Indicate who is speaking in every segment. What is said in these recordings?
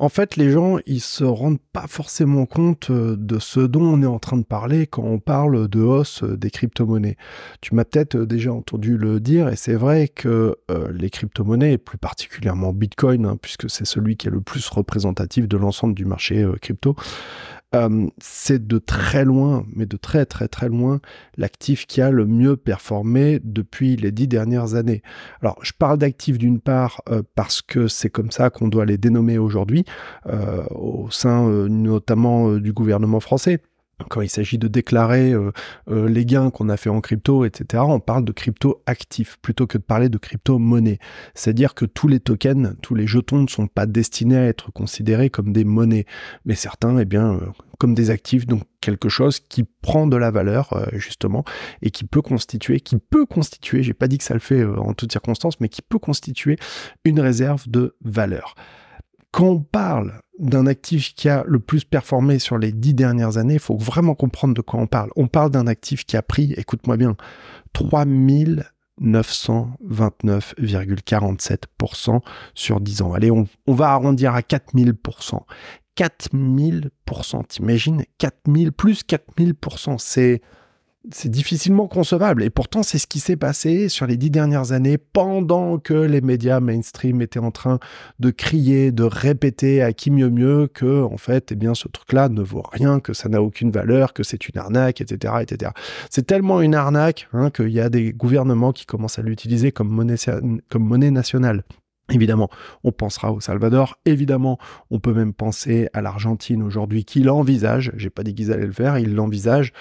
Speaker 1: en fait, les gens, ils se rendent pas forcément compte euh, de ce dont on est en train de parler quand on parle de hausse euh, des crypto-monnaies. Tu m'as peut-être euh, déjà entendu le dire, et c'est vrai que les crypto-monnaies, et plus particulièrement Bitcoin, hein, puisque c'est celui qui est le plus représentatif de l'ensemble du marché crypto, euh, c'est de très loin, mais de très très très loin, l'actif qui a le mieux performé depuis les dix dernières années. Alors, je parle d'actifs d'une part euh, parce que c'est comme ça qu'on doit les dénommer aujourd'hui, euh, au sein notamment du gouvernement français quand il s'agit de déclarer euh, euh, les gains qu'on a fait en crypto, etc., on parle de crypto actifs plutôt que de parler de crypto monnaie. C'est-à-dire que tous les tokens, tous les jetons ne sont pas destinés à être considérés comme des monnaies, mais certains, eh bien, euh, comme des actifs, donc quelque chose qui prend de la valeur justement et qui peut constituer, qui peut constituer, j'ai pas dit que ça le fait en toutes circonstances, mais qui peut constituer une réserve de valeur. Quand on parle d'un actif qui a le plus performé sur les dix dernières années, il faut vraiment comprendre de quoi on parle. On parle d'un actif qui a pris, écoute-moi bien, 3929,47% sur 10 ans. Allez, on, va arrondir à 4000%. 4000%, t'imagines? 4000, plus 4000%, c'est c'est difficilement concevable. Et pourtant, c'est ce qui s'est passé sur les dix dernières années pendant que les médias mainstream étaient en train de crier, de répéter à qui mieux mieux que, en fait, eh bien, ce truc-là ne vaut rien, que ça n'a aucune valeur, que c'est une arnaque, etc., etc. C'est tellement une arnaque hein, qu'il y a des gouvernements qui commencent à l'utiliser comme monnaie, comme monnaie nationale. Évidemment, on pensera au Salvador. Évidemment, on peut même penser à l'Argentine aujourd'hui qui l'envisage. J'ai pas dit qu'ils allaient le faire, ils l'envisagent.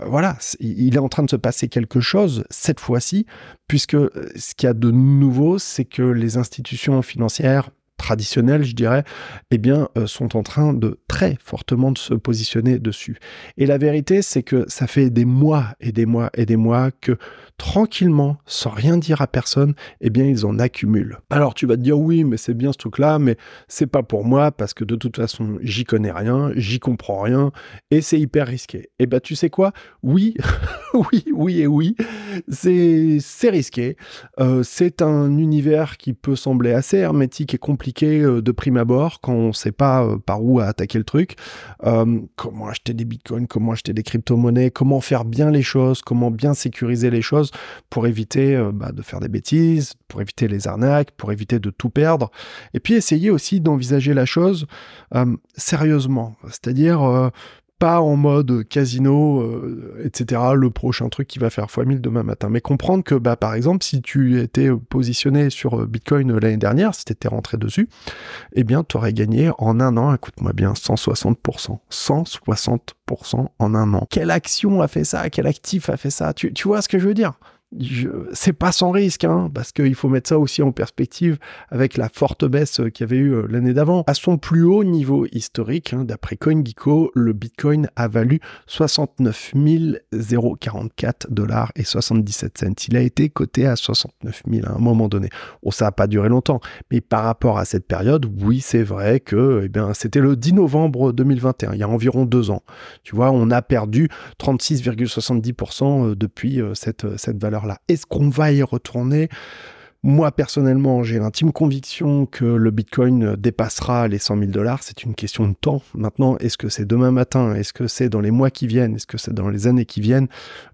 Speaker 1: Euh, voilà, il est en train de se passer quelque chose cette fois-ci, puisque euh, ce qu'il y a de nouveau, c'est que les institutions financières traditionnelles, je dirais, eh bien, euh, sont en train de très fortement de se positionner dessus. Et la vérité, c'est que ça fait des mois et des mois et des mois que tranquillement, sans rien dire à personne, eh bien, ils en accumulent. Alors, tu vas te dire, oui, mais c'est bien ce truc-là, mais c'est pas pour moi parce que de toute façon, j'y connais rien, j'y comprends rien et c'est hyper risqué. Eh ben, tu sais quoi? Oui, oui, oui et oui, c'est, c'est risqué. Euh, c'est un univers qui peut sembler assez hermétique et compliqué euh, de prime abord quand on sait pas euh, par où attaquer le truc. comment acheter des bitcoins, comment acheter des crypto-monnaies, comment faire bien les choses, comment bien sécuriser les choses pour éviter euh, bah, de faire des bêtises, pour éviter les arnaques, pour éviter de tout perdre. Et puis essayer aussi d'envisager la chose euh, sérieusement, c'est-à-dire euh, pas en mode casino, etc., le prochain truc qui va faire x1000 demain matin. Mais comprendre que, bah, par exemple, si tu étais positionné sur Bitcoin l'année dernière, si tu étais rentré dessus, eh bien, tu aurais gagné en un an, écoute-moi bien, 160%. 160% en un an. Quelle action a fait ça? Quel actif a fait ça? Tu vois ce que je veux dire? C'est pas sans risque, hein, parce qu'il faut mettre ça aussi en perspective avec la forte baisse qu'il y avait eu euh, l'année d'avant. À son plus haut niveau historique, hein, d'après CoinGecko, le Bitcoin a valu 69 044 dollars et 77 cents. Il a été coté à 69 000 à un moment donné. Bon, ça n'a pas duré longtemps, mais par rapport à cette période, oui, c'est vrai que eh bien, c'était le 10 novembre 2021, il y a environ deux ans. Tu vois, on a perdu 36,70% euh, depuis euh, cette, cette valeur là Est-ce qu'on va y retourner? Moi, personnellement, j'ai l'intime conviction que le Bitcoin dépassera les 100 000 dollars. C'est une question de temps. Maintenant, est-ce que c'est demain matin? Est-ce que c'est dans les mois qui viennent? Est-ce que c'est dans les années qui viennent?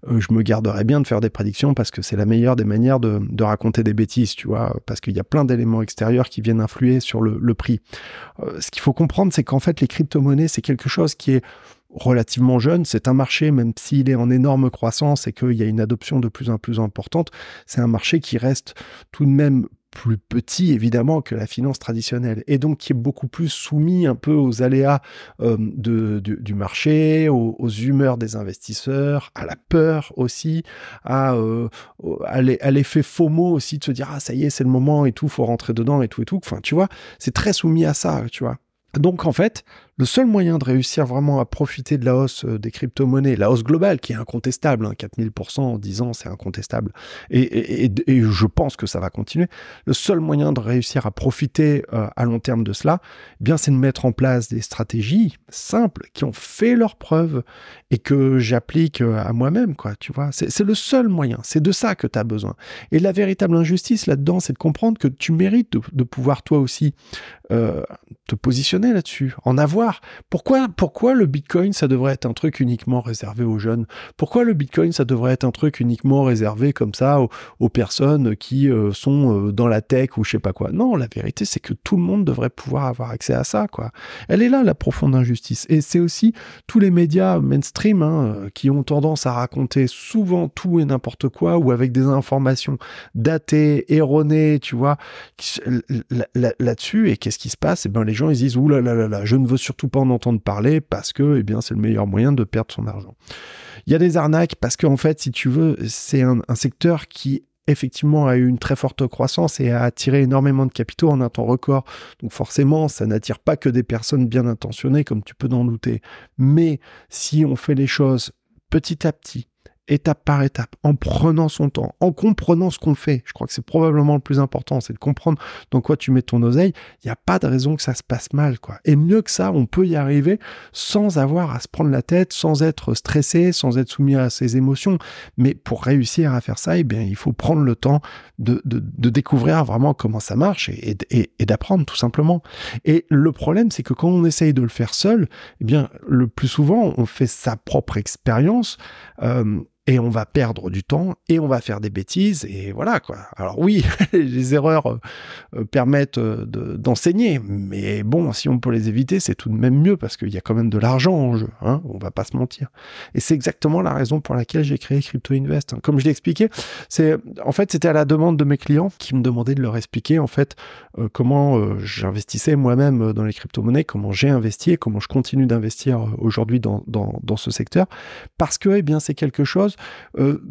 Speaker 1: Euh, Je me garderai bien de faire des prédictions parce que c'est la meilleure des manières de, raconter des bêtises, tu vois, parce qu'il y a plein d'éléments extérieurs qui viennent influer sur le, prix. Euh, ce qu'il faut comprendre, c'est qu'en fait, les crypto-monnaies, c'est quelque chose qui est relativement jeune. C'est un marché, même s'il est en énorme croissance et qu'il y a une adoption de plus en plus importante, c'est un marché qui reste tout de même plus petit évidemment que la finance traditionnelle et donc qui est beaucoup plus soumis un peu aux aléas euh, du, marché, aux, humeurs des investisseurs, à la peur aussi, à, euh, à l'effet FOMO aussi de se dire ah ça y est c'est le moment et tout, faut rentrer dedans et tout et tout. Enfin tu vois, c'est très soumis à ça, tu vois. Donc en fait, le seul moyen de réussir vraiment à profiter de la hausse euh, des crypto-monnaies, la hausse globale qui est incontestable, 4000% hein, en 10 ans, c'est incontestable, et, je pense que ça va continuer, le seul moyen de réussir à profiter euh, à long terme de cela, eh bien c'est de mettre en place des stratégies simples qui ont fait leurs preuves et que j'applique euh, à moi-même, quoi, tu vois. C'est le seul moyen, c'est de ça que tu as besoin. Et la véritable injustice là-dedans, c'est de comprendre que tu mérites de, pouvoir toi aussi te positionner là-dessus, en avoir. Pourquoi, pourquoi le Bitcoin, ça devrait être un truc uniquement réservé aux jeunes? Pourquoi le Bitcoin, ça devrait être un truc uniquement réservé comme ça aux, personnes qui euh, sont dans la tech ou je sais pas quoi? Non, la vérité, c'est que tout le monde devrait pouvoir avoir accès à ça, quoi. Elle est là, la profonde injustice. Et c'est aussi tous les médias mainstream hein, qui ont tendance à raconter souvent tout et n'importe quoi ou avec des informations datées, erronées, tu vois, là-dessus. et qu'est-ce qui se passe? Eh bien, les gens, ils disent, ouh là là là je ne veux surtout pas en entendre parler parce que, eh bien, c'est le meilleur moyen de perdre son argent. Il y a des arnaques parce qu'en fait, si tu veux, c'est un, secteur qui effectivement a eu une très forte croissance et a attiré énormément de capitaux en un temps record. Donc forcément, ça n'attire pas que des personnes bien intentionnées, comme tu peux en douter. Mais si on fait les choses petit à petit, étape par étape, en prenant son temps, en comprenant ce qu'on fait. Je crois que c'est probablement le plus important, c'est de comprendre dans quoi tu mets ton oseille. Il n'y a pas de raison que ça se passe mal, quoi. Et mieux que ça, on peut y arriver sans avoir à se prendre la tête, sans être stressé, sans être soumis à ses émotions. Mais pour réussir à faire ça, eh bien, il faut prendre le temps de, découvrir vraiment comment ça marche et, et d'apprendre tout simplement. Et le problème, c'est que quand on essaye de le faire seul, eh bien, le plus souvent, on fait sa propre expérience. Euh, et on va perdre du temps et on va faire des bêtises et voilà quoi. Alors oui, les erreurs euh, euh, permettent euh, d'enseigner, mais bon, si on peut les éviter, c'est tout de même mieux parce qu'il y a quand même de l'argent en jeu, hein, on va pas se mentir. Et c'est exactement la raison pour laquelle j'ai créé Crypto Invest. Hein. Comme je l'ai expliqué, c'est en fait c'était à la demande de mes clients qui me demandaient de leur expliquer en fait comment j'investissais moi-même dans les crypto-monnaies, comment j'ai investi et comment je continue d'investir aujourd'hui dans, dans, dans ce secteur, parce que eh bien c'est quelque chose euh,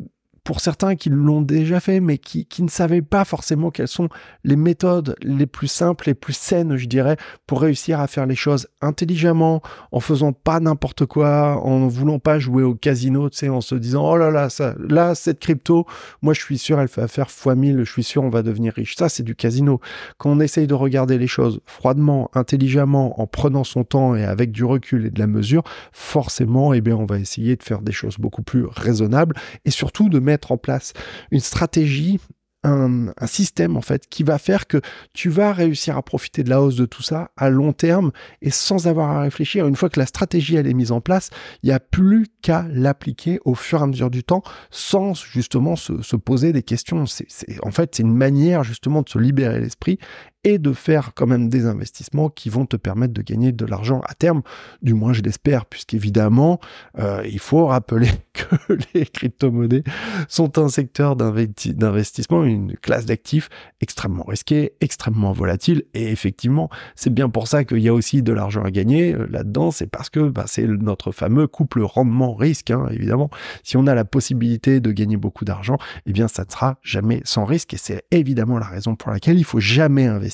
Speaker 1: pour certains qui l'ont déjà fait, mais qui, ne savaient pas forcément quelles sont les méthodes les plus simples, les plus saines, je dirais, pour réussir à faire les choses intelligemment, en faisant pas n'importe quoi, en voulant pas jouer au casino, tu sais, en se disant, oh là là, là, cette crypto, moi, je suis sûr, elle va faire fois 1000, je suis sûr, on va devenir riche. Ça, c'est du casino. Quand on essaye de regarder les choses froidement, intelligemment, en prenant son temps et avec du recul et de la mesure, forcément, eh bien, on va essayer de faire des choses beaucoup plus raisonnables et surtout de mettre mettre en place une stratégie un, système en fait qui va faire que tu vas réussir à profiter de la hausse de tout ça à long terme et sans avoir à réfléchir. Une fois que la stratégie elle est mise en place, il n'y a plus qu'à l'appliquer au fur et à mesure du temps sans justement se, se poser des questions. C'est, en fait, c'est une manière justement de se libérer l'esprit et de faire quand même des investissements qui vont te permettre de gagner de l'argent à terme, du moins je l'espère, puisqu'évidemment, euh, il faut rappeler que les crypto-monnaies sont un secteur d'investissement, une classe d'actifs extrêmement risquée, extrêmement volatile, et effectivement, c'est bien pour ça qu'il y a aussi de l'argent à gagner euh, là-dedans, c'est parce que bah, c'est notre fameux couple rendement-risque, hein, évidemment. Si on a la possibilité de gagner beaucoup d'argent, eh bien ça ne sera jamais sans risque, et c'est évidemment la raison pour laquelle il faut jamais investir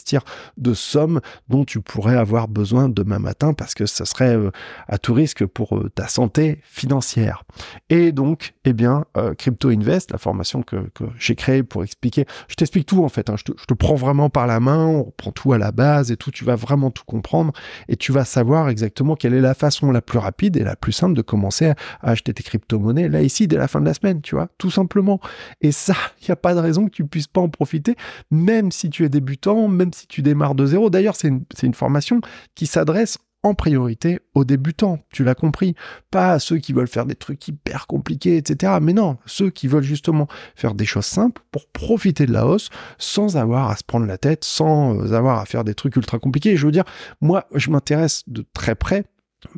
Speaker 1: de sommes dont tu pourrais avoir besoin demain matin parce que ça serait euh, à tout risque pour euh, ta santé financière. Et donc, eh bien, euh, Crypto Invest, la formation que, j'ai créée pour expliquer, je t'explique tout en fait, hein. je, te, prends vraiment par la main, on prend tout à la base et tout, tu vas vraiment tout comprendre et tu vas savoir exactement quelle est la façon la plus rapide et la plus simple de commencer à, acheter tes crypto-monnaies là ici dès la fin de la semaine, tu vois, tout simplement. Et ça, il n'y a pas de raison que tu puisses pas en profiter, même si tu es débutant, même si tu démarres de zéro. D'ailleurs, c'est une, formation qui s'adresse en priorité aux débutants, tu l'as compris, pas à ceux qui veulent faire des trucs hyper compliqués, etc. Mais non, ceux qui veulent justement faire des choses simples pour profiter de la hausse sans avoir à se prendre la tête, sans avoir à faire des trucs ultra compliqués. Je veux dire, moi, je m'intéresse de très près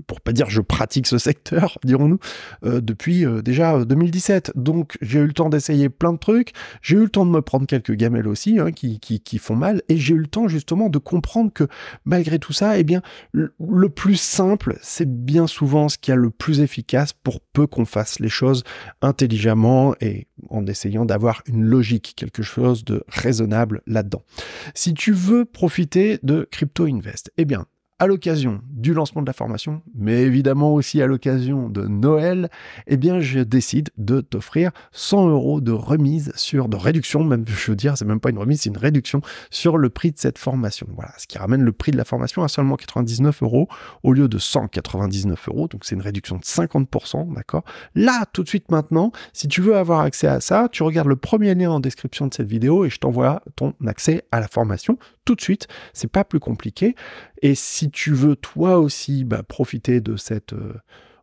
Speaker 1: pour pas dire je pratique ce secteur, dirons-nous, euh, depuis euh, déjà 2017. Donc j'ai eu le temps d'essayer plein de trucs, j'ai eu le temps de me prendre quelques gamelles aussi hein, qui, qui, font mal, et j'ai eu le temps justement de comprendre que malgré tout ça, eh bien le, plus simple, c'est bien souvent ce qui a le plus efficace pour peu qu'on fasse les choses intelligemment et en essayant d'avoir une logique, quelque chose de raisonnable là-dedans. Si tu veux profiter de Crypto Invest, eh bien à l'occasion du lancement de la formation, mais évidemment aussi à l'occasion de Noël, eh bien, je décide de t'offrir 100 euros de remise sur, de réduction, même, je veux dire, c'est même pas une remise, c'est une réduction sur le prix de cette formation. Voilà. Ce qui ramène le prix de la formation à seulement 99 euros au lieu de 199 euros. Donc, c'est une réduction de 50%, d'accord? Là, tout de suite maintenant, si tu veux avoir accès à ça, tu regardes le premier lien en description de cette vidéo et je t'envoie ton accès à la formation tout de suite. C'est pas plus compliqué. Et si tu veux toi aussi bah, profiter de cette euh,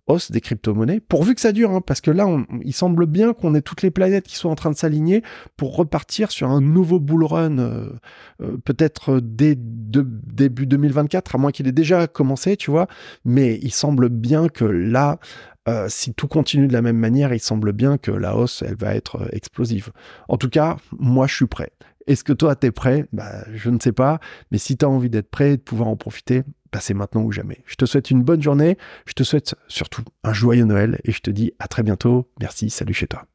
Speaker 1: hausse des crypto-monnaies, pourvu que ça dure, hein, parce que là, il semble bien qu'on ait toutes les planètes qui sont en train de s'aligner pour repartir sur un nouveau bull run, euh, euh, peut-être dès début 2024, à moins qu'il ait déjà commencé, tu vois. Mais il semble bien que là, si tout continue de la même manière, il semble bien que la hausse, elle va être explosive. En tout cas, moi, je suis prêt. Est-ce que toi, tu es prêt? Bah, Je ne sais pas. Mais si tu as envie d'être prêt, de pouvoir en profiter, bah, c'est maintenant ou jamais. Je te souhaite une bonne journée. Je te souhaite surtout un joyeux Noël et je te dis à très bientôt. Merci. Salut chez toi.